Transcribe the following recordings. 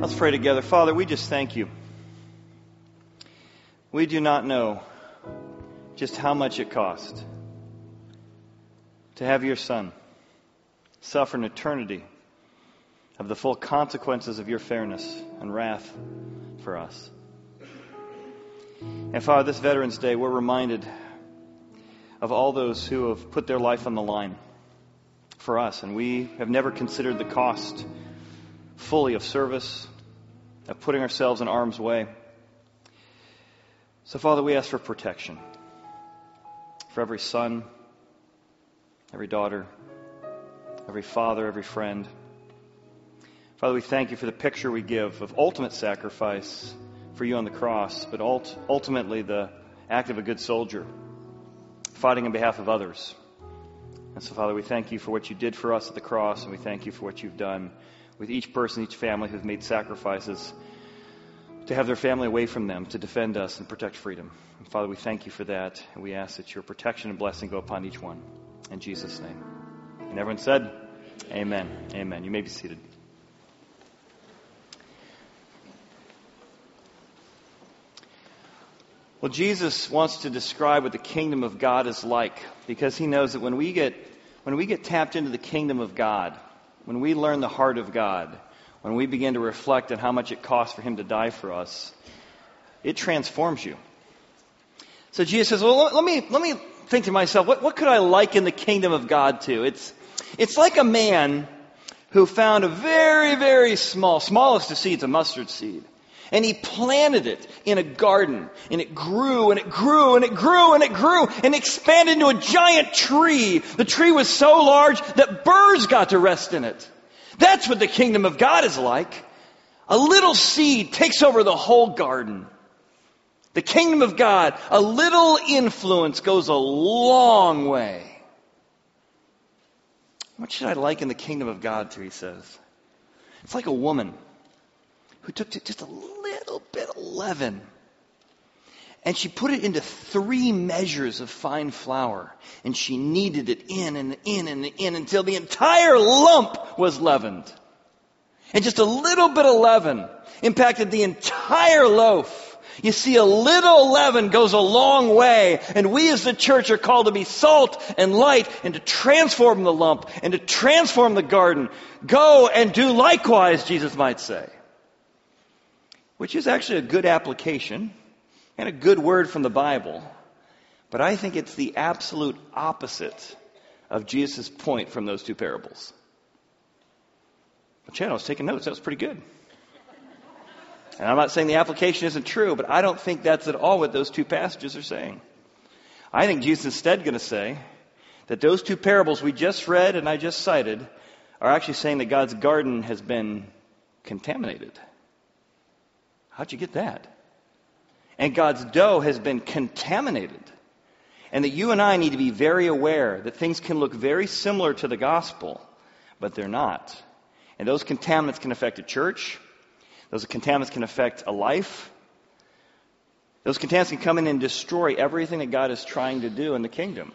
Let's pray together. Father, we just thank you. We do not know just how much it cost to have your Son suffer an eternity of the full consequences of your fairness and wrath for us. And Father, this Veterans Day, we're reminded of all those who have put their life on the line for us, and we have never considered the cost fully of service, of putting ourselves in harm's way. So, Father, we ask for protection for every son, every daughter, every father, every friend. Father, we thank you for the picture we give of ultimate sacrifice for you on the cross, but ult- ultimately the act of a good soldier fighting on behalf of others. And so, Father, we thank you for what you did for us at the cross, and we thank you for what you've done with each person, each family who's made sacrifices to have their family away from them, to defend us and protect freedom. And Father, we thank you for that, and we ask that your protection and blessing go upon each one. In Jesus' name. And everyone said, Amen. Amen. You may be seated. Well, Jesus wants to describe what the kingdom of God is like because he knows that when we get when we get tapped into the kingdom of God, when we learn the heart of God, when we begin to reflect on how much it costs for him to die for us, it transforms you. So Jesus says, "Well, let me let me think to myself, what, what could I liken the kingdom of God to? It's it's like a man who found a very, very small, smallest of seeds, a mustard seed. And he planted it in a garden. And it grew and it grew and it grew and it grew and expanded into a giant tree. The tree was so large that birds got to rest in it. That's what the kingdom of God is like. A little seed takes over the whole garden. The kingdom of God, a little influence goes a long way. What should I liken the kingdom of God to, he says? It's like a woman who took just a little bit of leaven and she put it into three measures of fine flour and she kneaded it in and in and in until the entire lump was leavened. And just a little bit of leaven impacted the entire loaf. You see, a little leaven goes a long way, and we as the church are called to be salt and light and to transform the lump and to transform the garden. Go and do likewise, Jesus might say which is actually a good application and a good word from the Bible. But I think it's the absolute opposite of Jesus' point from those two parables. Chad, I was taking notes. That was pretty good. And I'm not saying the application isn't true, but I don't think that's at all what those two passages are saying. I think Jesus is instead going to say that those two parables we just read and I just cited are actually saying that God's garden has been contaminated. How'd you get that? And God's dough has been contaminated. And that you and I need to be very aware that things can look very similar to the gospel, but they're not. And those contaminants can affect a church. Those contaminants can affect a life. Those contaminants can come in and destroy everything that God is trying to do in the kingdom.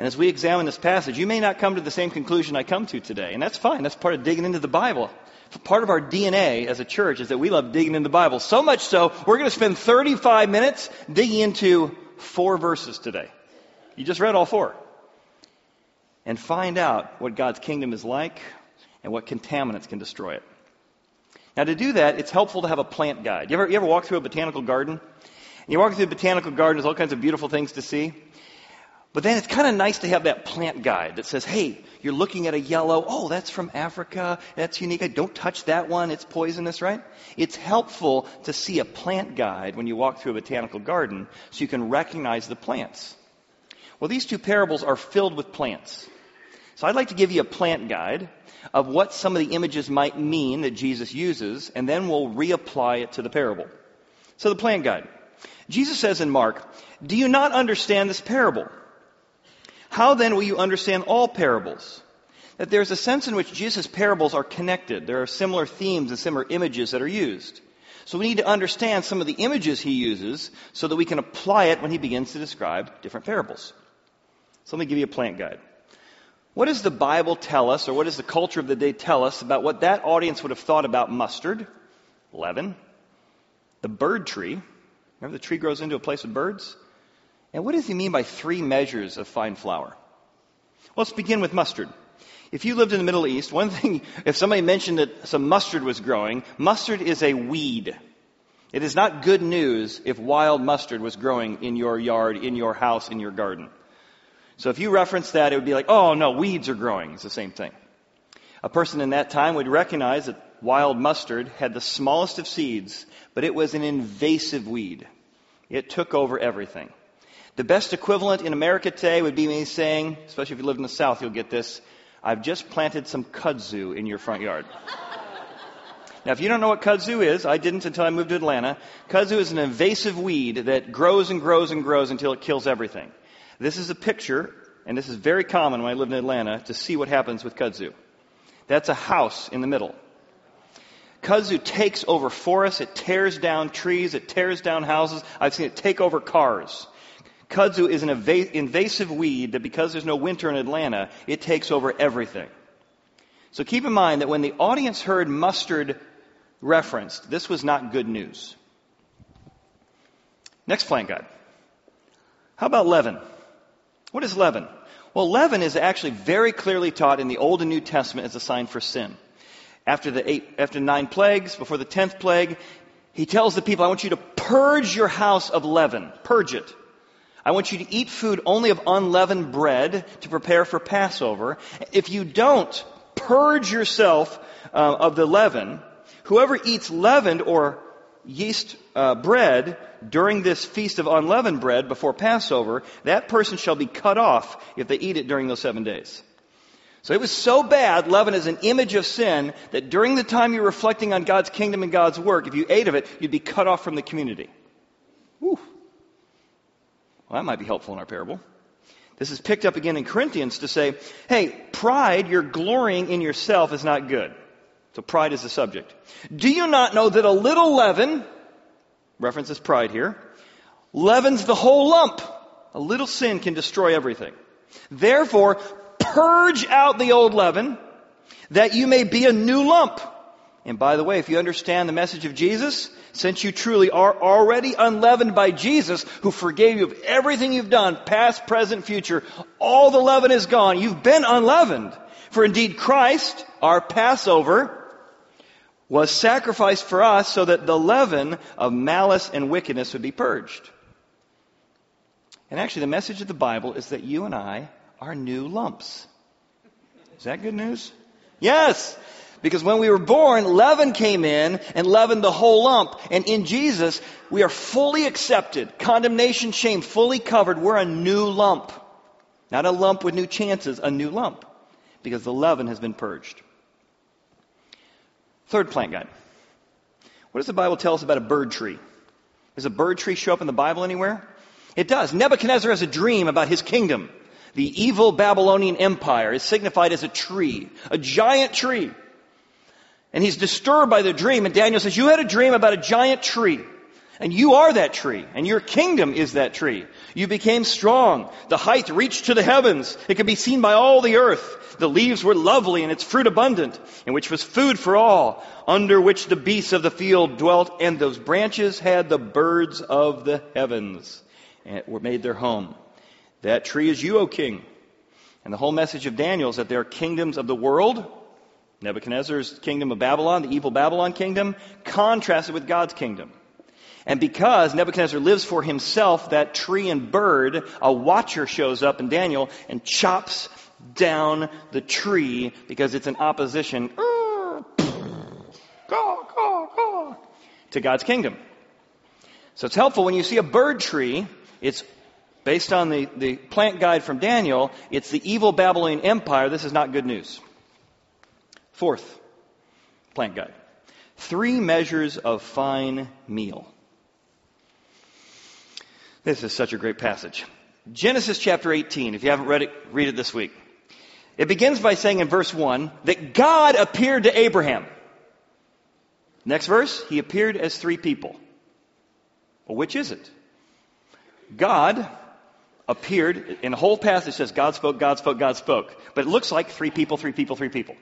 And as we examine this passage, you may not come to the same conclusion I come to today. And that's fine. That's part of digging into the Bible part of our DNA as a church is that we love digging into the Bible. So much so, we're going to spend 35 minutes digging into four verses today. You just read all four. And find out what God's kingdom is like and what contaminants can destroy it. Now, to do that, it's helpful to have a plant guide. You ever, you ever walk through a botanical garden? And you walk through a botanical garden, there's all kinds of beautiful things to see. But then it's kind of nice to have that plant guide that says, hey, you're looking at a yellow, oh, that's from Africa, that's unique. Don't touch that one, it's poisonous, right? It's helpful to see a plant guide when you walk through a botanical garden so you can recognize the plants. Well, these two parables are filled with plants. So I'd like to give you a plant guide of what some of the images might mean that Jesus uses, and then we'll reapply it to the parable. So the plant guide. Jesus says in Mark, Do you not understand this parable? How then will you understand all parables? That there's a sense in which Jesus' parables are connected. There are similar themes and similar images that are used. So we need to understand some of the images he uses so that we can apply it when he begins to describe different parables. So let me give you a plant guide. What does the Bible tell us, or what does the culture of the day tell us about what that audience would have thought about mustard, leaven, the bird tree? Remember the tree grows into a place with birds? And what does he mean by three measures of fine flour? Well, let's begin with mustard. If you lived in the Middle East, one thing, if somebody mentioned that some mustard was growing, mustard is a weed. It is not good news if wild mustard was growing in your yard, in your house, in your garden. So if you reference that, it would be like, oh no, weeds are growing. It's the same thing. A person in that time would recognize that wild mustard had the smallest of seeds, but it was an invasive weed. It took over everything. The best equivalent in America today would be me saying, especially if you live in the South, you'll get this, I've just planted some kudzu in your front yard. Now, if you don't know what kudzu is, I didn't until I moved to Atlanta. Kudzu is an invasive weed that grows and grows and grows until it kills everything. This is a picture, and this is very common when I lived in Atlanta, to see what happens with kudzu. That's a house in the middle. Kudzu takes over forests, it tears down trees, it tears down houses. I've seen it take over cars. Kudzu is an invasive weed that because there's no winter in Atlanta, it takes over everything. So keep in mind that when the audience heard mustard referenced. This was not good news. Next plant guide. How about leaven? What is leaven? Well, leaven is actually very clearly taught in the Old and New Testament as a sign for sin. After the eight, after nine plagues, before the tenth plague, he tells the people, I want you to purge your house of leaven. Purge it. I want you to eat food only of unleavened bread to prepare for Passover. If you don't purge yourself uh, of the leaven, Whoever eats leavened or yeast uh, bread during this feast of unleavened bread before Passover, that person shall be cut off if they eat it during those seven days. So it was so bad, leaven is an image of sin, that during the time you're reflecting on God's kingdom and God's work, if you ate of it, you'd be cut off from the community. Well, that might be helpful in our parable. This is picked up again in Corinthians to say, hey, pride, your glorying in yourself is not good. So pride is the subject. Do you not know that a little leaven, references pride here, leavens the whole lump? A little sin can destroy everything. Therefore, purge out the old leaven that you may be a new lump. And by the way, if you understand the message of Jesus, since you truly are already unleavened by Jesus, who forgave you of everything you've done, past, present, future, all the leaven is gone. You've been unleavened. For indeed Christ, our Passover, was sacrificed for us so that the leaven of malice and wickedness would be purged. And actually, the message of the Bible is that you and I are new lumps. Is that good news? Yes! Because when we were born, leaven came in and leavened the whole lump. And in Jesus, we are fully accepted. Condemnation, shame, fully covered. We're a new lump. Not a lump with new chances, a new lump. Because the leaven has been purged. Third plant guide. What does the Bible tell us about a bird tree? Does a bird tree show up in the Bible anywhere? It does. Nebuchadnezzar has a dream about his kingdom. The evil Babylonian empire is signified as a tree, a giant tree. And he's disturbed by the dream, and Daniel says, You had a dream about a giant tree. And you are that tree, and your kingdom is that tree. You became strong. The height reached to the heavens. It could be seen by all the earth. The leaves were lovely and its fruit abundant, in which was food for all, under which the beasts of the field dwelt, and those branches had the birds of the heavens, and were made their home. That tree is you, O king. And the whole message of Daniel is that there are kingdoms of the world, Nebuchadnezzar's kingdom of Babylon, the evil Babylon kingdom, contrasted with God's kingdom. And because Nebuchadnezzar lives for himself, that tree and bird, a watcher shows up in Daniel and chops down the tree because it's in opposition uh, to God's kingdom. So it's helpful when you see a bird tree, it's based on the, the plant guide from Daniel, it's the evil Babylonian Empire. This is not good news. Fourth plant guide. Three measures of fine meal. This is such a great passage. Genesis chapter 18, if you haven't read it, read it this week. It begins by saying in verse 1 that God appeared to Abraham. Next verse, he appeared as three people. Well, which is it? God appeared. In the whole passage says God spoke, God spoke, God spoke. But it looks like three people, three people, three people.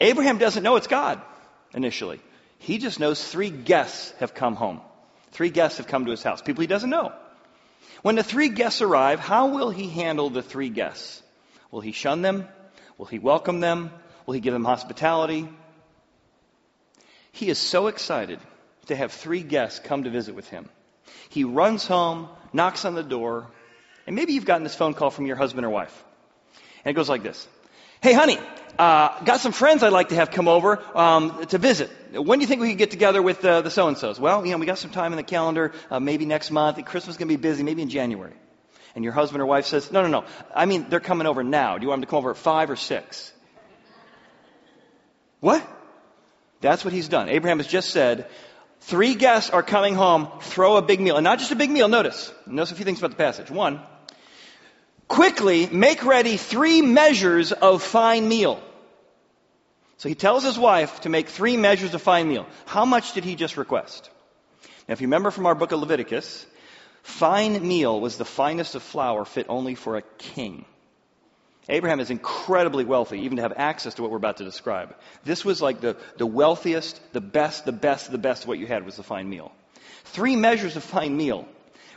Abraham doesn't know it's God initially. He just knows three guests have come home. Three guests have come to his house. People he doesn't know. When the three guests arrive, how will he handle the three guests? Will he shun them? Will he welcome them? Will he give them hospitality? He is so excited to have three guests come to visit with him. He runs home, knocks on the door, and maybe you've gotten this phone call from your husband or wife. And it goes like this Hey, honey, uh, got some friends I'd like to have come over um, to visit. When do you think we could get together with uh, the so and so's? Well, you know, we got some time in the calendar. Uh, maybe next month. Christmas is going to be busy. Maybe in January. And your husband or wife says, No, no, no. I mean, they're coming over now. Do you want them to come over at five or six? What? That's what he's done. Abraham has just said, Three guests are coming home. Throw a big meal, and not just a big meal. Notice. Notice a few things about the passage. One. Quickly make ready three measures of fine meal. So he tells his wife to make three measures of fine meal. How much did he just request? Now, if you remember from our book of Leviticus, fine meal was the finest of flour fit only for a king. Abraham is incredibly wealthy, even to have access to what we're about to describe. This was like the, the wealthiest, the best, the best, the best of what you had was the fine meal. Three measures of fine meal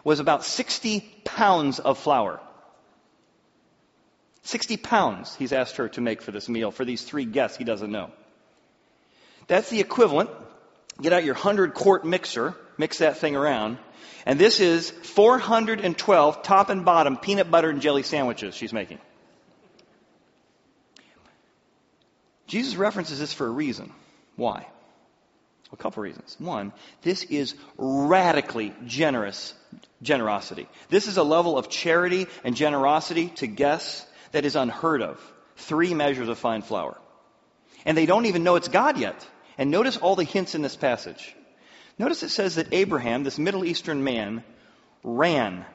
was about 60 pounds of flour. 60 pounds he's asked her to make for this meal for these three guests he doesn't know. That's the equivalent. Get out your 100 quart mixer, mix that thing around, and this is 412 top and bottom peanut butter and jelly sandwiches she's making. Jesus references this for a reason. Why? A couple reasons. One, this is radically generous generosity. This is a level of charity and generosity to guests that is unheard of. Three measures of fine flour. And they don't even know it's God yet. And notice all the hints in this passage. Notice it says that Abraham, this Middle Eastern man, ran.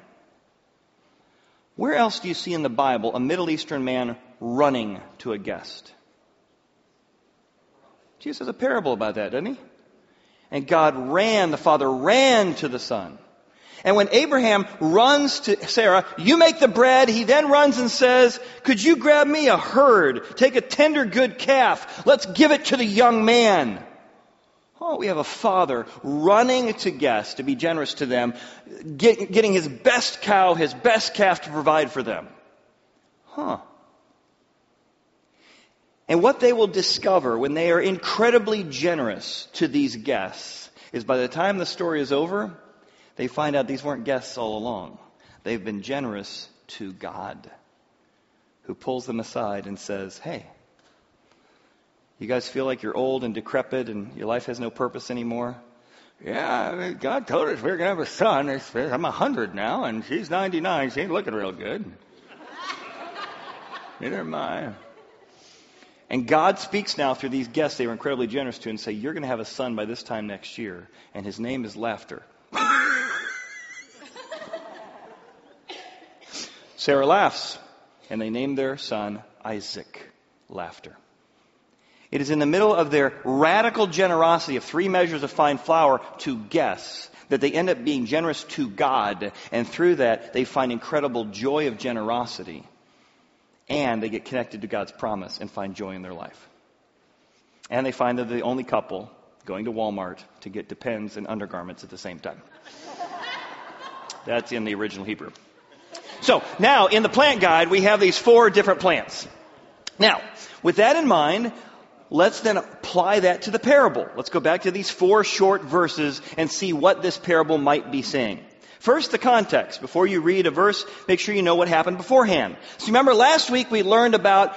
Where else do you see in the Bible a Middle Eastern man running to a guest? Jesus has a parable about that, doesn't he? And God ran, the Father ran to the Son. And when Abraham runs to Sarah, you make the bread, he then runs and says, could you grab me a herd? Take a tender good calf. Let's give it to the young man. Oh, we have a father running to guests to be generous to them, get, getting his best cow, his best calf to provide for them. Huh. And what they will discover when they are incredibly generous to these guests is by the time the story is over, they find out these weren't guests all along. They've been generous to God, who pulls them aside and says, Hey, you guys feel like you're old and decrepit and your life has no purpose anymore? Yeah, I mean, God told us we are going to have a son. I'm 100 now, and she's 99. She ain't looking real good. Neither am I. And God speaks now through these guests they were incredibly generous to and say, You're going to have a son by this time next year, and his name is Laughter. Sarah laughs, and they name their son Isaac. Laughter. It is in the middle of their radical generosity of three measures of fine flour to guests that they end up being generous to God, and through that they find incredible joy of generosity, and they get connected to God's promise and find joy in their life. And they find that they're the only couple going to Walmart to get depends and undergarments at the same time. That's in the original Hebrew. So now in the plant guide, we have these four different plants. Now, with that in mind, let's then apply that to the parable. Let's go back to these four short verses and see what this parable might be saying. First, the context. Before you read a verse, make sure you know what happened beforehand. So remember last week we learned about,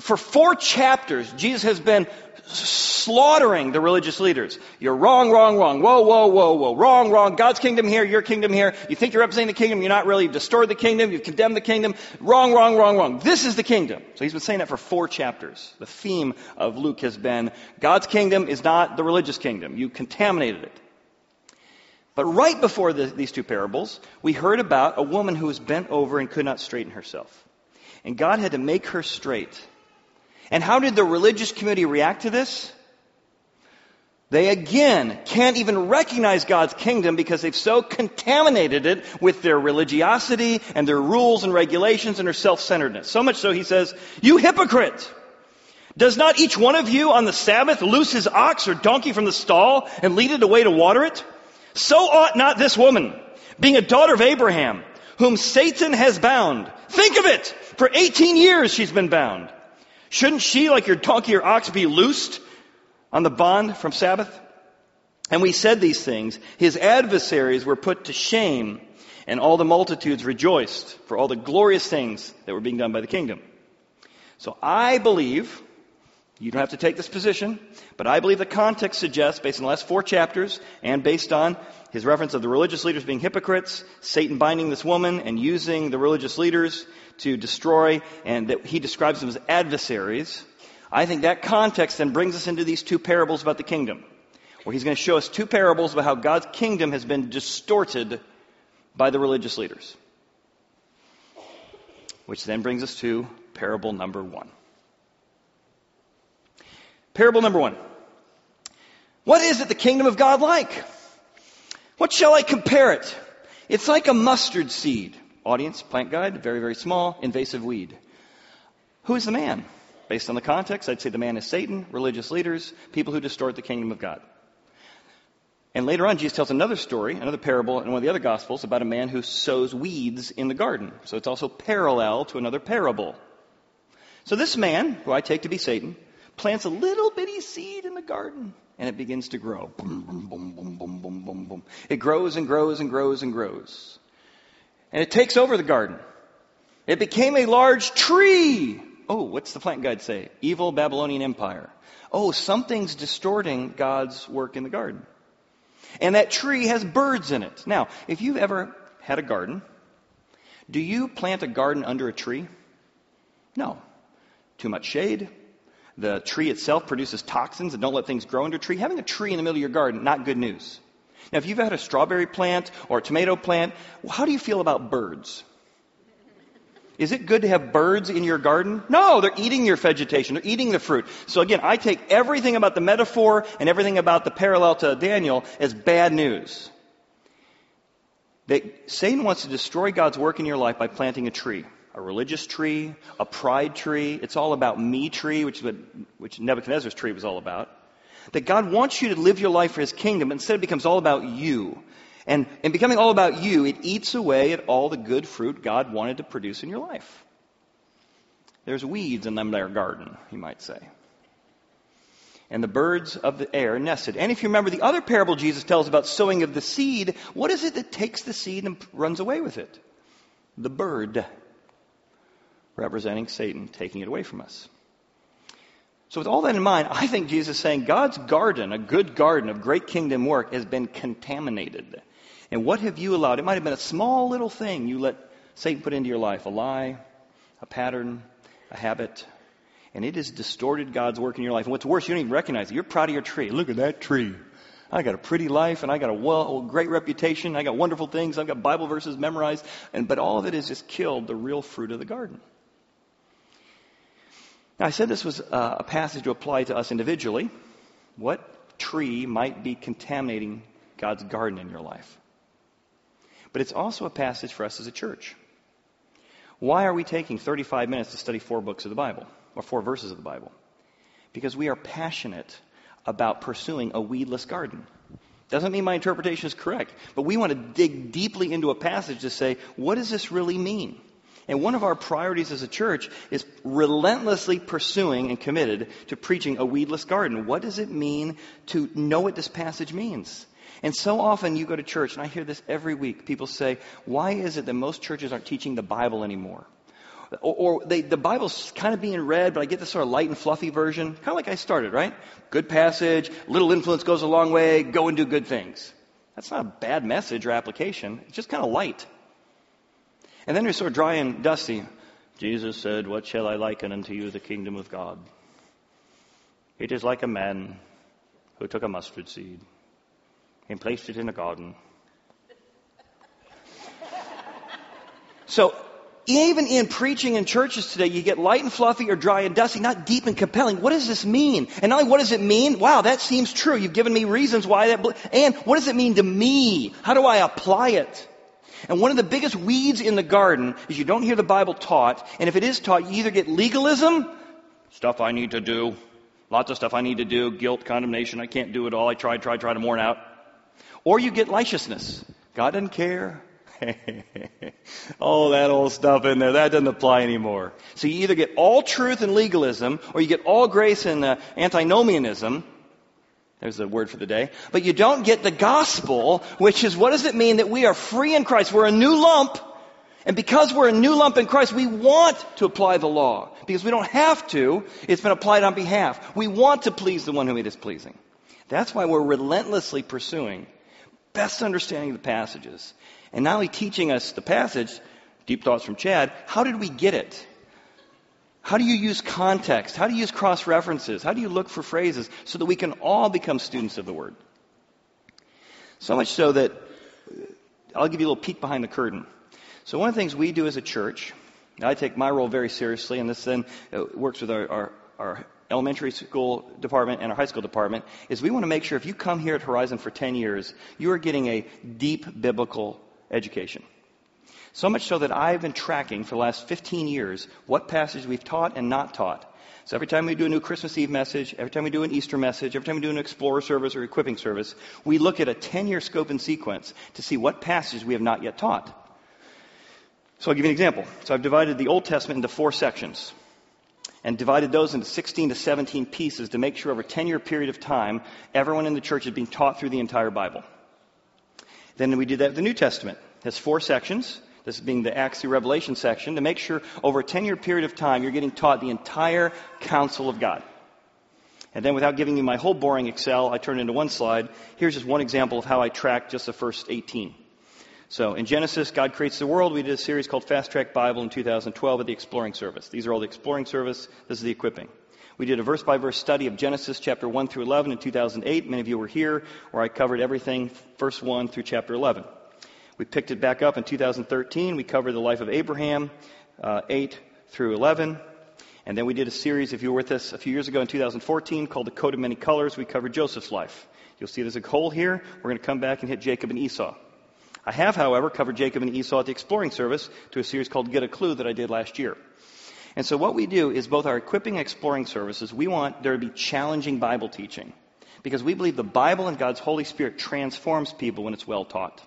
for four chapters, Jesus has been slaughtering the religious leaders. You're wrong, wrong, wrong. Whoa, whoa, whoa, whoa. Wrong, wrong. God's kingdom here, your kingdom here. You think you're representing the kingdom, you're not really. You've destroyed the kingdom, you've condemned the kingdom. Wrong, wrong, wrong, wrong. This is the kingdom. So he's been saying that for four chapters. The theme of Luke has been God's kingdom is not the religious kingdom. You contaminated it. But right before the, these two parables, we heard about a woman who was bent over and could not straighten herself. And God had to make her straight. And how did the religious community react to this? They again can't even recognize God's kingdom because they've so contaminated it with their religiosity and their rules and regulations and their self-centeredness. So much so he says, you hypocrite! Does not each one of you on the Sabbath loose his ox or donkey from the stall and lead it away to water it? So ought not this woman, being a daughter of Abraham, whom Satan has bound. Think of it! For 18 years she's been bound. Shouldn't she, like your donkey or ox, be loosed on the bond from Sabbath? And we said these things. His adversaries were put to shame, and all the multitudes rejoiced for all the glorious things that were being done by the kingdom. So I believe, you don't have to take this position, but I believe the context suggests, based on the last four chapters, and based on his reference of the religious leaders being hypocrites, Satan binding this woman and using the religious leaders to destroy, and that he describes them as adversaries, I think that context then brings us into these two parables about the kingdom, where he's going to show us two parables about how God's kingdom has been distorted by the religious leaders. Which then brings us to parable number one. Parable number one. What is it the kingdom of God like? What shall I compare it? It's like a mustard seed. Audience, plant guide, very, very small, invasive weed. Who is the man? Based on the context, I'd say the man is Satan, religious leaders, people who distort the kingdom of God. And later on, Jesus tells another story, another parable in one of the other Gospels about a man who sows weeds in the garden. So it's also parallel to another parable. So this man, who I take to be Satan, plants a little bitty seed in the garden and it begins to grow. Boom, boom, boom, boom, boom, boom, boom, boom. It grows and grows and grows and grows. And it takes over the garden. It became a large tree. Oh, what's the plant guide say? Evil Babylonian Empire. Oh, something's distorting God's work in the garden. And that tree has birds in it. Now, if you've ever had a garden, do you plant a garden under a tree? No. Too much shade. The tree itself produces toxins and don't let things grow under a tree. Having a tree in the middle of your garden, not good news. Now, if you've had a strawberry plant or a tomato plant, how do you feel about birds? Is it good to have birds in your garden? No, they're eating your vegetation. They're eating the fruit. So again, I take everything about the metaphor and everything about the parallel to Daniel as bad news. That Satan wants to destroy God's work in your life by planting a tree. A religious tree, a pride tree. It's all about me tree, which is what which Nebuchadnezzar's tree was all about. That God wants you to live your life for His kingdom. Instead, it becomes all about you. And in becoming all about you, it eats away at all the good fruit God wanted to produce in your life. There's weeds in them their garden, you might say. And the birds of the air nested. And if you remember the other parable Jesus tells about sowing of the seed, what is it that takes the seed and runs away with it? The bird, representing Satan, taking it away from us. So, with all that in mind, I think Jesus is saying God's garden, a good garden of great kingdom work, has been contaminated. And what have you allowed? It might have been a small little thing you let Satan put into your life a lie, a pattern, a habit, and it has distorted God's work in your life. And what's worse, you don't even recognize it. You're proud of your tree. Look at that tree. I got a pretty life and I got a well, great reputation. I got wonderful things. I've got Bible verses memorized. And, but all of it has just killed the real fruit of the garden. Now, I said this was a passage to apply to us individually. What tree might be contaminating God's garden in your life? But it's also a passage for us as a church. Why are we taking 35 minutes to study four books of the Bible, or four verses of the Bible? Because we are passionate about pursuing a weedless garden. Doesn't mean my interpretation is correct, but we want to dig deeply into a passage to say, what does this really mean? And one of our priorities as a church is relentlessly pursuing and committed to preaching a weedless garden. What does it mean to know what this passage means? And so often you go to church, and I hear this every week. People say, why is it that most churches aren't teaching the Bible anymore? Or, or they, the Bible's kind of being read, but I get this sort of light and fluffy version, kind of like I started, right? Good passage, little influence goes a long way, go and do good things. That's not a bad message or application. It's just kind of light. And then you're sort of dry and dusty. Jesus said, What shall I liken unto you the kingdom of God? It is like a man who took a mustard seed and placed it in a garden. So, even in preaching in churches today, you get light and fluffy or dry and dusty, not deep and compelling. What does this mean? And not only what does it mean? Wow, that seems true. You've given me reasons why that, and what does it mean to me? How do I apply it? And one of the biggest weeds in the garden is you don't hear the Bible taught, and if it is taught, you either get legalism, stuff I need to do, lots of stuff I need to do, guilt, condemnation, I can't do it all, I tried, tried, tried to mourn out. Or you get licentiousness. God doesn't care. all that old stuff in there, that doesn't apply anymore. So you either get all truth and legalism, or you get all grace and uh, antinomianism. There's the word for the day. But you don't get the gospel, which is what does it mean that we are free in Christ? We're a new lump. And because we're a new lump in Christ, we want to apply the law. Because we don't have to. It's been applied on behalf. We want to please the one whom it is pleasing. That's why we're relentlessly pursuing best understanding of the passages. And not only teaching us the passage, deep thoughts from Chad, how did we get it? How do you use context? How do you use cross references? How do you look for phrases so that we can all become students of the Word? So much so that I'll give you a little peek behind the curtain. So, one of the things we do as a church, I take my role very seriously, and this then uh, works with our, our, our elementary school department and our high school department, is we want to make sure if you come here at Horizon for 10 years, you are getting a deep biblical education. So much so that I've been tracking for the last 15 years what passage we've taught and not taught. So every time we do a new Christmas Eve message, every time we do an Easter message, every time we do an Explorer service or equipping service, we look at a 10 year scope and sequence to see what passages we have not yet taught. So I'll give you an example. So I've divided the Old Testament into four sections and divided those into 16 to 17 pieces to make sure over a 10 year period of time, everyone in the church is being taught through the entire Bible. Then we did that with the New Testament. It has four sections. This being the Acts through Revelation section, to make sure over a 10 year period of time you're getting taught the entire counsel of God. And then without giving you my whole boring Excel, I turn it into one slide. Here's just one example of how I track just the first 18. So in Genesis, God creates the world. We did a series called Fast Track Bible in 2012 at the Exploring Service. These are all the Exploring Service. This is the equipping. We did a verse by verse study of Genesis chapter 1 through 11 in 2008. Many of you were here where I covered everything verse 1 through chapter 11. We picked it back up in 2013. We covered the life of Abraham, uh, 8 through 11. And then we did a series, if you were with us a few years ago in 2014, called The Coat of Many Colors. We covered Joseph's life. You'll see there's a hole here. We're going to come back and hit Jacob and Esau. I have, however, covered Jacob and Esau at the Exploring Service to a series called Get a Clue that I did last year. And so what we do is both our equipping and exploring services, we want there to be challenging Bible teaching. Because we believe the Bible and God's Holy Spirit transforms people when it's well taught.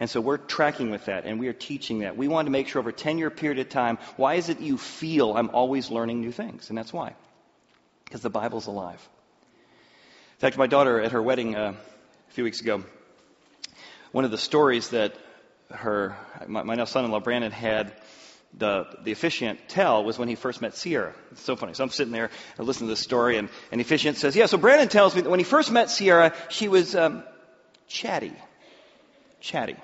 And so we're tracking with that and we are teaching that. We want to make sure over a 10 year period of time, why is it you feel I'm always learning new things? And that's why. Because the Bible's alive. In fact, my daughter at her wedding uh, a few weeks ago, one of the stories that her, my, my now son-in-law Brandon had the, the officiant tell was when he first met Sierra. It's so funny. So I'm sitting there and listening to this story, and, and the officiant says, Yeah, so Brandon tells me that when he first met Sierra, she was um, chatty. Chatty.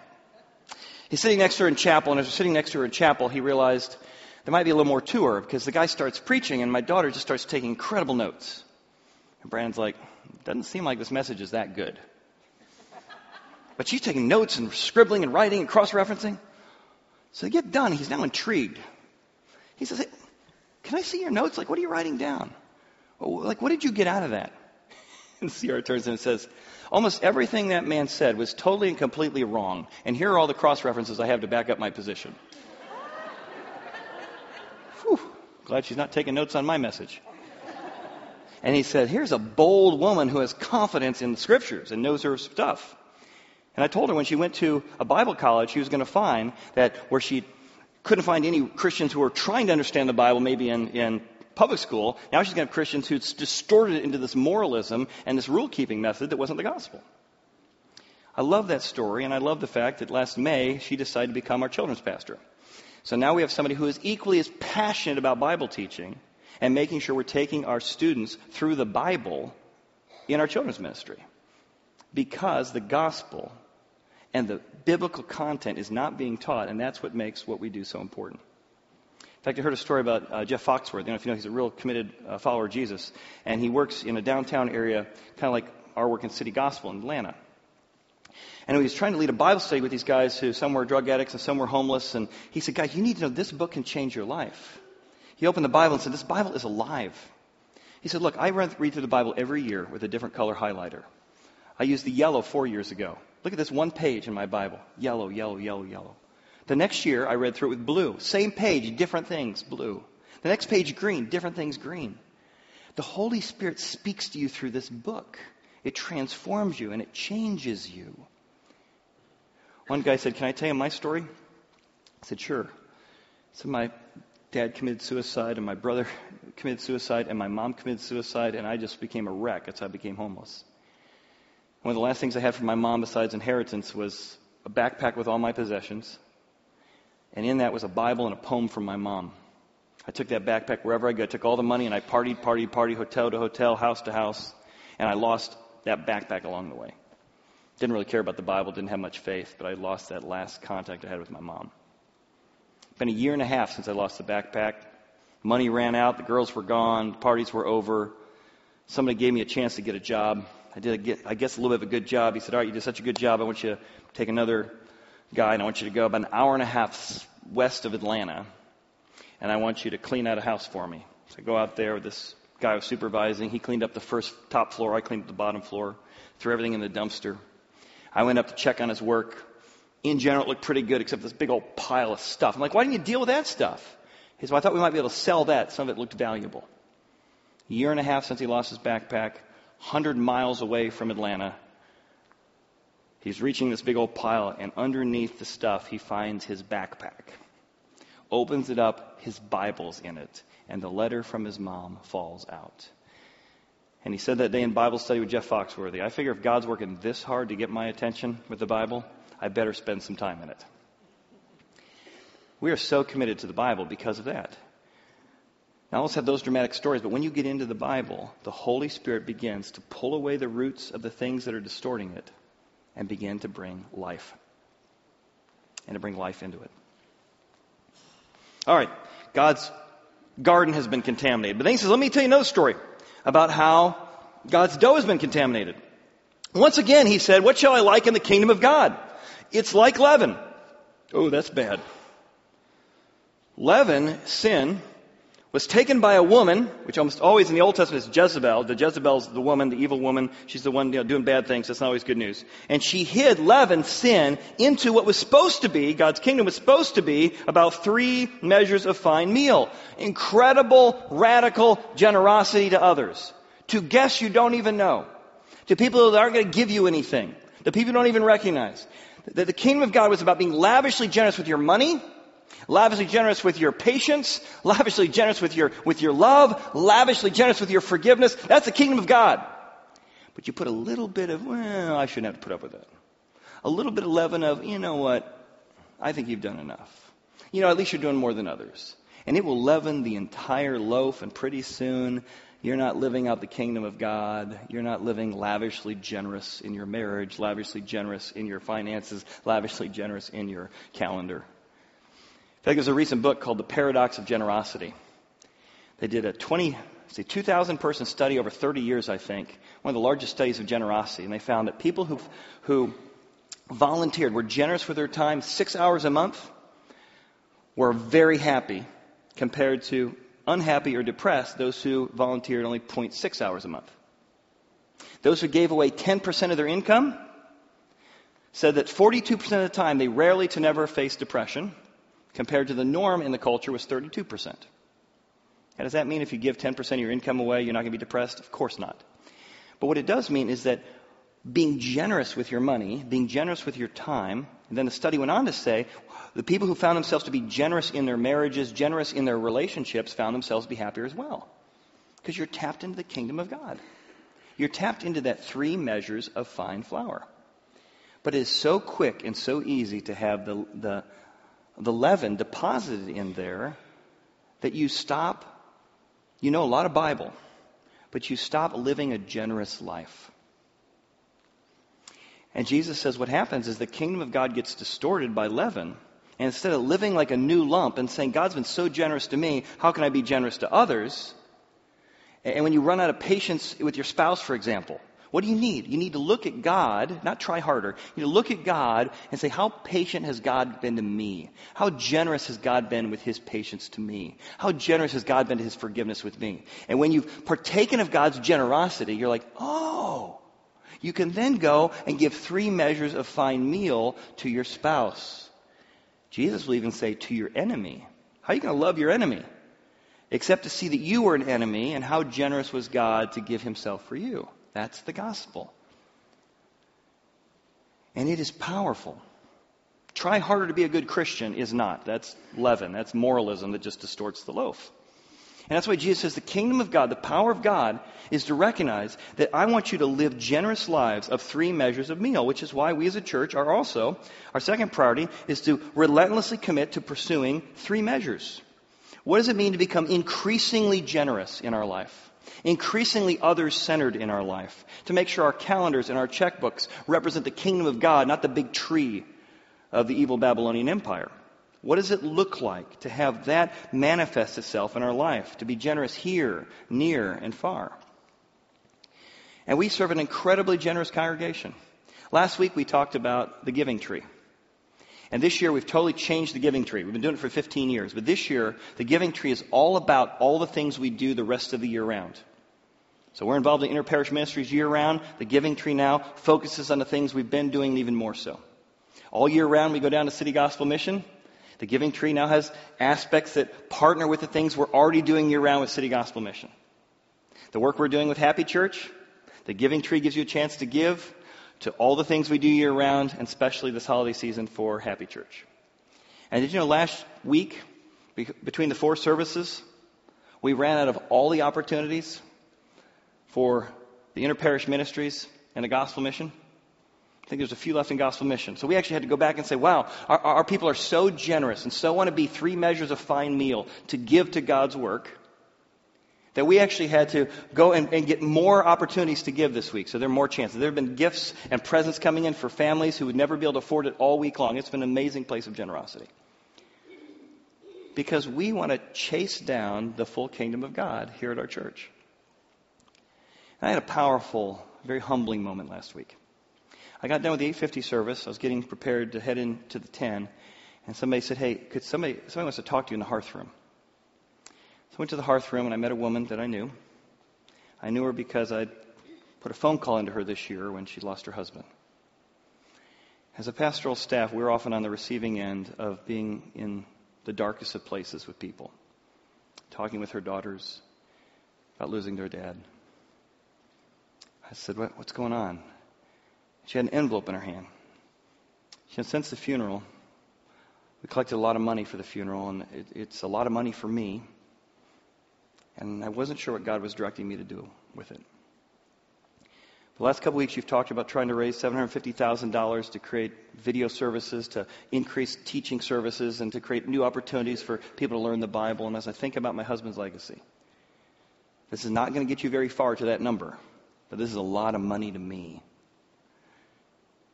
He's sitting next to her in chapel, and as we're sitting next to her in chapel, he realized there might be a little more to her because the guy starts preaching, and my daughter just starts taking incredible notes. And Brandon's like, Doesn't seem like this message is that good. But she's taking notes and scribbling and writing and cross referencing. So they get done. He's now intrigued. He says, hey, Can I see your notes? Like, what are you writing down? Oh, like, what did you get out of that? And Sierra turns and says, Almost everything that man said was totally and completely wrong. And here are all the cross references I have to back up my position. Whew, glad she's not taking notes on my message. And he said, Here's a bold woman who has confidence in the scriptures and knows her stuff. And I told her when she went to a Bible college, she was going to find that where she couldn't find any Christians who were trying to understand the Bible, maybe in, in public school, now she's going to have Christians who distorted it into this moralism and this rule keeping method that wasn't the gospel. I love that story, and I love the fact that last May she decided to become our children's pastor. So now we have somebody who is equally as passionate about Bible teaching and making sure we're taking our students through the Bible in our children's ministry. Because the gospel and the biblical content is not being taught, and that's what makes what we do so important. In fact, I heard a story about uh, Jeff Foxworthy. You know, if you know, he's a real committed uh, follower of Jesus, and he works in a downtown area, kind of like our work in City Gospel in Atlanta. And he was trying to lead a Bible study with these guys who some were drug addicts and some were homeless. And he said, guys, you need to know this book can change your life. He opened the Bible and said, this Bible is alive. He said, look, I read through the Bible every year with a different color highlighter. I used the yellow four years ago. Look at this one page in my Bible. Yellow, yellow, yellow, yellow. The next year, I read through it with blue. Same page, different things, blue. The next page, green, different things, green. The Holy Spirit speaks to you through this book. It transforms you and it changes you. One guy said, Can I tell you my story? I said, Sure. So my dad committed suicide, and my brother committed suicide, and my mom committed suicide, and I just became a wreck. That's how I became homeless. One of the last things I had from my mom, besides inheritance, was a backpack with all my possessions. And in that was a Bible and a poem from my mom. I took that backpack wherever I go. I took all the money and I partied, partied, partied, hotel to hotel, house to house. And I lost that backpack along the way. Didn't really care about the Bible, didn't have much faith, but I lost that last contact I had with my mom. Been a year and a half since I lost the backpack. Money ran out, the girls were gone, parties were over. Somebody gave me a chance to get a job. I did, I guess, a little bit of a good job. He said, All right, you did such a good job. I want you to take another guy, and I want you to go about an hour and a half west of Atlanta, and I want you to clean out a house for me. So I go out there with this guy I was supervising. He cleaned up the first top floor. I cleaned up the bottom floor, threw everything in the dumpster. I went up to check on his work. In general, it looked pretty good, except this big old pile of stuff. I'm like, why didn't you deal with that stuff? He said, well, I thought we might be able to sell that. Some of it looked valuable. A year and a half since he lost his backpack, 100 miles away from Atlanta. He's reaching this big old pile, and underneath the stuff, he finds his backpack. Opens it up, his Bible's in it, and the letter from his mom falls out. And he said that day in Bible study with Jeff Foxworthy, I figure if God's working this hard to get my attention with the Bible, I better spend some time in it. We are so committed to the Bible because of that. Now, let's have those dramatic stories, but when you get into the Bible, the Holy Spirit begins to pull away the roots of the things that are distorting it and begin to bring life. And to bring life into it. All right, God's garden has been contaminated. But then he says, let me tell you another story about how God's dough has been contaminated. Once again, he said, What shall I like in the kingdom of God? It's like leaven. Oh, that's bad. Leaven, sin, was taken by a woman, which almost always in the Old Testament is Jezebel. The Jezebel's the woman, the evil woman. She's the one you know, doing bad things. That's not always good news. And she hid leaven, sin, into what was supposed to be, God's kingdom was supposed to be about three measures of fine meal. Incredible, radical generosity to others. To guests you don't even know. To people that aren't going to give you anything. The people you don't even recognize. That the kingdom of God was about being lavishly generous with your money, lavishly generous with your patience, lavishly generous with your, with your love, lavishly generous with your forgiveness. That's the kingdom of God. But you put a little bit of, well, I shouldn't have to put up with that. A little bit of leaven of, you know what? I think you've done enough. You know, at least you're doing more than others. And it will leaven the entire loaf, and pretty soon you're not living out the kingdom of God. You're not living lavishly generous in your marriage, lavishly generous in your finances, lavishly generous in your calendar. I think there's a recent book called The Paradox of Generosity. They did a 20, see, 2,000 person study over 30 years, I think, one of the largest studies of generosity. And they found that people who, who volunteered, were generous with their time six hours a month, were very happy compared to unhappy or depressed, those who volunteered only 0.6 hours a month. Those who gave away 10% of their income said that 42% of the time they rarely to never faced depression compared to the norm in the culture was 32%. How does that mean if you give 10% of your income away, you're not going to be depressed? Of course not. But what it does mean is that being generous with your money, being generous with your time, and then the study went on to say the people who found themselves to be generous in their marriages, generous in their relationships, found themselves to be happier as well. Because you're tapped into the kingdom of God. You're tapped into that three measures of fine flour. But it is so quick and so easy to have the, the the leaven deposited in there that you stop, you know a lot of Bible, but you stop living a generous life. And Jesus says what happens is the kingdom of God gets distorted by leaven. And instead of living like a new lump and saying, God's been so generous to me, how can I be generous to others? And when you run out of patience with your spouse, for example, What do you need? You need to look at God, not try harder. You need to look at God and say, how patient has God been to me? How generous has God been with his patience to me? How generous has God been to his forgiveness with me? And when you've partaken of God's generosity, you're like, oh, you can then go and give three measures of fine meal to your spouse. Jesus will even say to your enemy. How are you going to love your enemy? Except to see that you were an enemy and how generous was God to give himself for you. That's the gospel. And it is powerful. Try harder to be a good Christian is not. That's leaven. That's moralism that just distorts the loaf. And that's why Jesus says the kingdom of God, the power of God, is to recognize that I want you to live generous lives of three measures of meal, which is why we as a church are also, our second priority is to relentlessly commit to pursuing three measures. What does it mean to become increasingly generous in our life? Increasingly others centered in our life, to make sure our calendars and our checkbooks represent the kingdom of God, not the big tree of the evil Babylonian Empire. What does it look like to have that manifest itself in our life, to be generous here, near, and far? And we serve an incredibly generous congregation. Last week we talked about the giving tree. And this year we've totally changed the giving tree. We've been doing it for 15 years. But this year, the giving tree is all about all the things we do the rest of the year round. So we're involved in interparish ministries year round. The giving tree now focuses on the things we've been doing even more so. All year round, we go down to City Gospel Mission. The giving tree now has aspects that partner with the things we're already doing year round with City Gospel Mission. The work we're doing with Happy Church, the giving tree gives you a chance to give to all the things we do year round, and especially this holiday season for Happy Church. And did you know last week, between the four services, we ran out of all the opportunities for the interparish ministries and the gospel mission? I think there's a few left in gospel mission. So we actually had to go back and say, wow, our, our people are so generous and so want to be three measures of fine meal to give to God's work that we actually had to go and, and, get more opportunities to give this week. So there are more chances. There have been gifts and presents coming in for families who would never be able to afford it all week long. It's been an amazing place of generosity. Because we want to chase down the full kingdom of God here at our church. And I had a powerful, very humbling moment last week. I got done with the 850 service. I was getting prepared to head into the 10. And somebody said, hey, could somebody, somebody wants to talk to you in the hearth room. So I went to the hearth room and I met a woman that I knew. I knew her because I'd put a phone call into her this year when she lost her husband. As a pastoral staff, we're often on the receiving end of being in the darkest of places with people, talking with her daughters about losing their dad. I said, what, What's going on? She had an envelope in her hand. She said, Since the funeral, we collected a lot of money for the funeral, and it, it's a lot of money for me. And I wasn't sure what God was directing me to do with it. The last couple weeks, you've talked about trying to raise $750,000 to create video services, to increase teaching services, and to create new opportunities for people to learn the Bible. And as I think about my husband's legacy, this is not going to get you very far to that number, but this is a lot of money to me.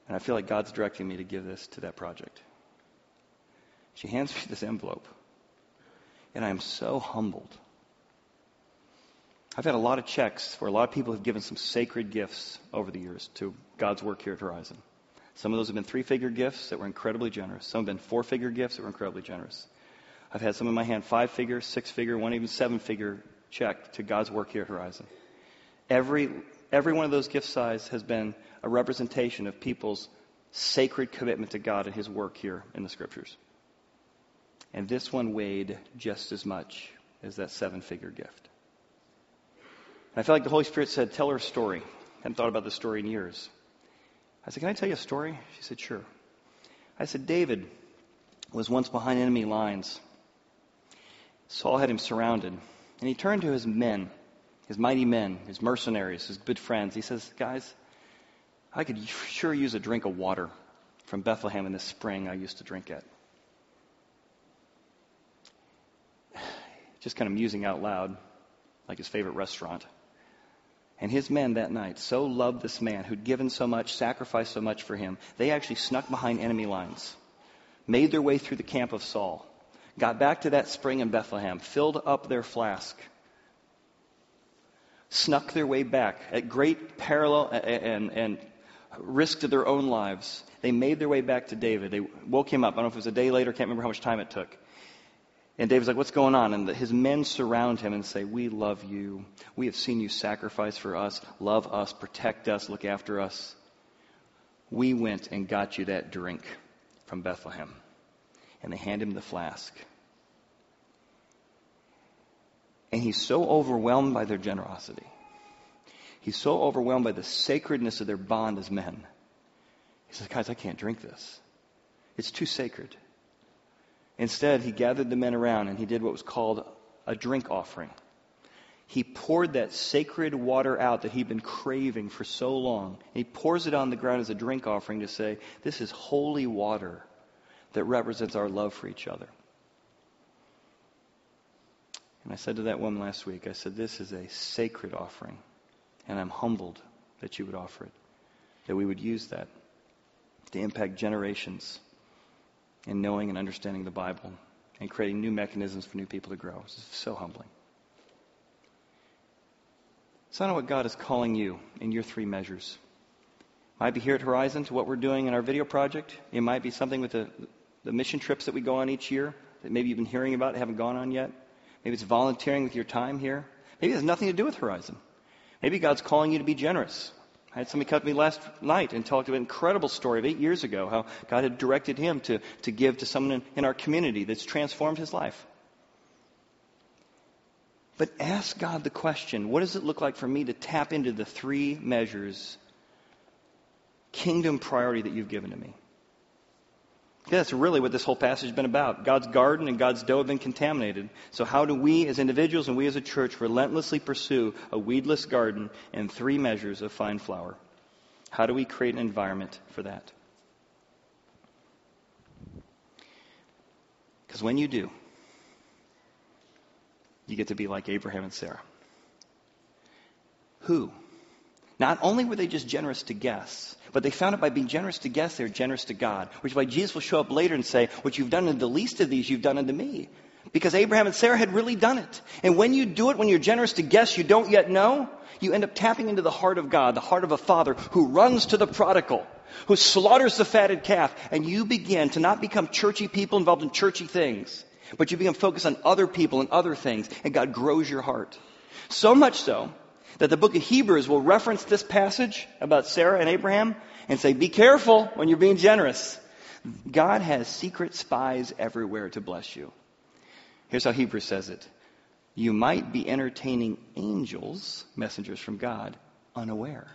And I feel like God's directing me to give this to that project. She hands me this envelope, and I am so humbled. I've had a lot of checks where a lot of people have given some sacred gifts over the years to God's work here at Horizon. Some of those have been three figure gifts that were incredibly generous. Some have been four figure gifts that were incredibly generous. I've had some in my hand five figure, six figure, one even seven figure check to God's work here at Horizon. Every, every one of those gift size has been a representation of people's sacred commitment to God and His work here in the Scriptures. And this one weighed just as much as that seven figure gift. I felt like the Holy Spirit said, Tell her a story. I hadn't thought about this story in years. I said, Can I tell you a story? She said, Sure. I said, David was once behind enemy lines. Saul had him surrounded. And he turned to his men, his mighty men, his mercenaries, his good friends. He says, Guys, I could sure use a drink of water from Bethlehem in the spring I used to drink at. Just kind of musing out loud, like his favorite restaurant. And his men that night so loved this man who'd given so much, sacrificed so much for him, they actually snuck behind enemy lines, made their way through the camp of Saul, got back to that spring in Bethlehem, filled up their flask, snuck their way back at great peril and, and, risk to their own lives. They made their way back to David. They woke him up. I don't know if it was a day later, can't remember how much time it took. And David's like, What's going on? And the, his men surround him and say, We love you. We have seen you sacrifice for us. Love us. Protect us. Look after us. We went and got you that drink from Bethlehem. And they hand him the flask. And he's so overwhelmed by their generosity. He's so overwhelmed by the sacredness of their bond as men. He says, Guys, I can't drink this. It's too sacred. Instead, he gathered the men around and he did what was called a drink offering. He poured that sacred water out that he'd been craving for so long. He pours it on the ground as a drink offering to say, This is holy water that represents our love for each other. And I said to that woman last week, I said, This is a sacred offering. And I'm humbled that you would offer it, that we would use that to impact generations in knowing and understanding the Bible and creating new mechanisms for new people to grow. It's so humbling. So I know what God is calling you in your three measures. It might be here at Horizon to what we're doing in our video project. It might be something with the, the mission trips that we go on each year that maybe you've been hearing about, haven't gone on yet. Maybe it's volunteering with your time here. Maybe it has nothing to do with Horizon. Maybe God's calling you to be generous. I had somebody come to me last night and talked about an incredible story of eight years ago, how God had directed him to, to give to someone in, in our community that's transformed his life. But ask God the question what does it look like for me to tap into the three measures, kingdom priority that you've given to me? That's really what this whole passage has been about. God's garden and God's dough have been contaminated. So, how do we as individuals and we as a church relentlessly pursue a weedless garden and three measures of fine flour? How do we create an environment for that? Because when you do, you get to be like Abraham and Sarah. Who? Not only were they just generous to guests, but they found out by being generous to guests, they're generous to God. Which is why Jesus will show up later and say, What you've done unto the least of these, you've done unto me. Because Abraham and Sarah had really done it. And when you do it, when you're generous to guests you don't yet know, you end up tapping into the heart of God, the heart of a father who runs to the prodigal, who slaughters the fatted calf, and you begin to not become churchy people involved in churchy things, but you begin focused on other people and other things, and God grows your heart. So much so that the book of Hebrews will reference this passage about Sarah and Abraham and say, be careful when you're being generous. God has secret spies everywhere to bless you. Here's how Hebrews says it. You might be entertaining angels, messengers from God, unaware.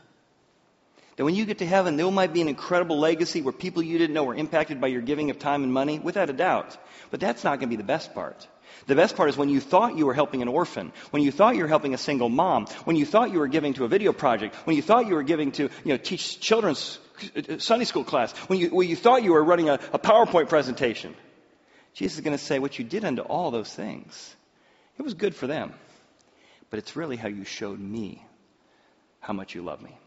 That when you get to heaven, there might be an incredible legacy where people you didn't know were impacted by your giving of time and money, without a doubt. But that's not going to be the best part. The best part is when you thought you were helping an orphan, when you thought you were helping a single mom, when you thought you were giving to a video project, when you thought you were giving to, you know, teach children's uh, Sunday school class, when you, when you thought you were running a, a PowerPoint presentation. Jesus is going to say, what you did unto all those things, it was good for them. But it's really how you showed me how much you love me.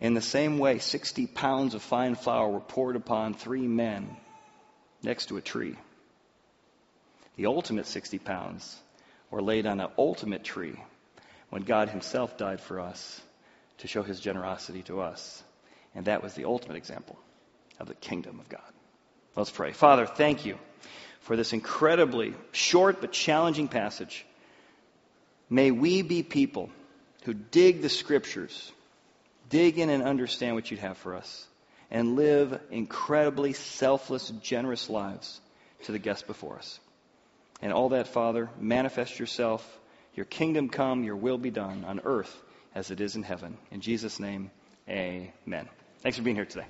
In the same way, 60 pounds of fine flour were poured upon three men next to a tree the ultimate 60 pounds were laid on an ultimate tree when God Himself died for us to show His generosity to us. And that was the ultimate example of the kingdom of God. Let's pray. Father, thank you for this incredibly short but challenging passage. May we be people who dig the scriptures, dig in and understand what you'd have for us, and live incredibly selfless, generous lives to the guests before us. And all that, Father, manifest yourself. Your kingdom come, your will be done on earth as it is in heaven. In Jesus' name, amen. Thanks for being here today.